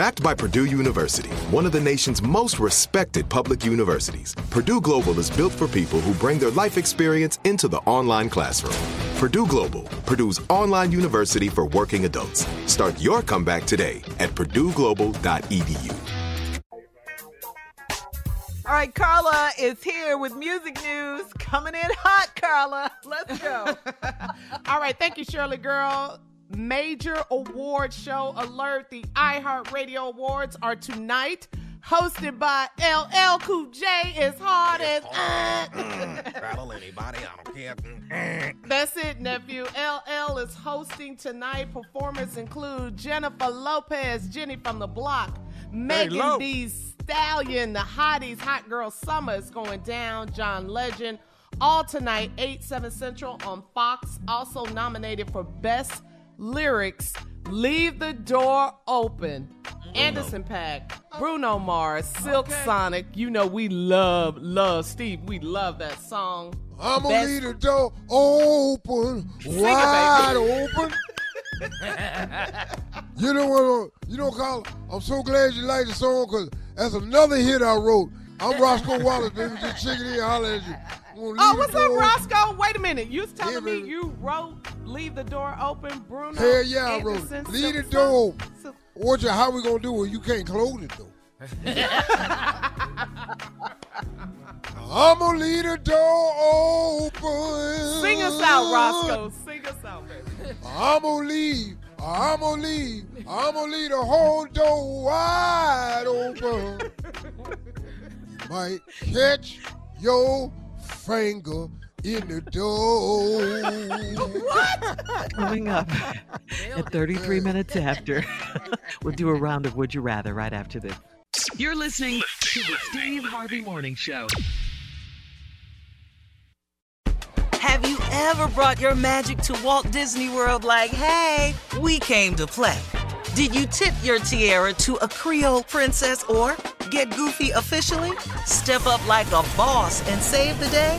Backed by Purdue University, one of the nation's most respected public universities, Purdue Global is built for people who bring their life experience into the online classroom. Purdue Global, Purdue's online university for working adults. Start your comeback today at purdueglobal.edu. All right, Carla is here with music news coming in hot, Carla. Let's go. All right, thank you, Shirley Girl. Major award show alert. The iHeartRadio Awards are tonight, hosted by LL Cool J as hard as. Uh. Mm, rattle anybody, I don't care. Mm, mm. That's it, nephew. LL is hosting tonight. Performers include Jennifer Lopez, Jenny from the Block, Megan. Thee Stallion, the Hotties, Hot Girl Summer is going down, John Legend. All tonight, 8, 7 Central on Fox. Also nominated for Best Lyrics, Leave the Door Open. Anderson .Paak, Bruno Mars, Silk Sonic. You know we love, love Steve. We love that song. I'm gonna Best- leave the door open, it, wide baby. open. you know what? Uh, you know, Carl. I'm so glad you like the song because that's another hit I wrote. I'm Roscoe Wallace, baby. Just chicken in, holler at you. I'm gonna Oh, what's up. Roscoe? Wait a minute. You was telling Yeah, me baby. you wrote "Leave the Door Open," Bruno. Hell yeah, I Anderson, it. Leave the door open. Silk- What you? How we gonna do it? You can't close it though. I'm gonna leave the door open. Sing us out, Roscoe. Sing us out, baby. I'm gonna leave. I'm gonna leave. I'm gonna leave the whole door wide open. Might catch your finger in the door. Coming up at 33 minutes after. we'll do a round of Would You Rather right after this. You're listening to the Steve Harvey Morning Show. Have you ever brought your magic to Walt Disney World like, hey, we came to play? Did you tip your tiara to a Creole princess or get goofy officially? Step up like a boss and save the day?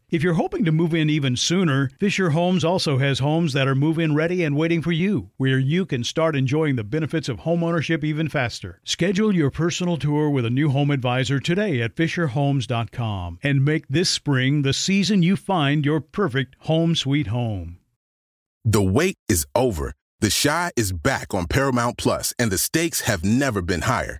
If you're hoping to move in even sooner, Fisher Homes also has homes that are move in ready and waiting for you, where you can start enjoying the benefits of homeownership even faster. Schedule your personal tour with a new home advisor today at FisherHomes.com and make this spring the season you find your perfect home sweet home. The wait is over. The Chi is back on Paramount Plus, and the stakes have never been higher.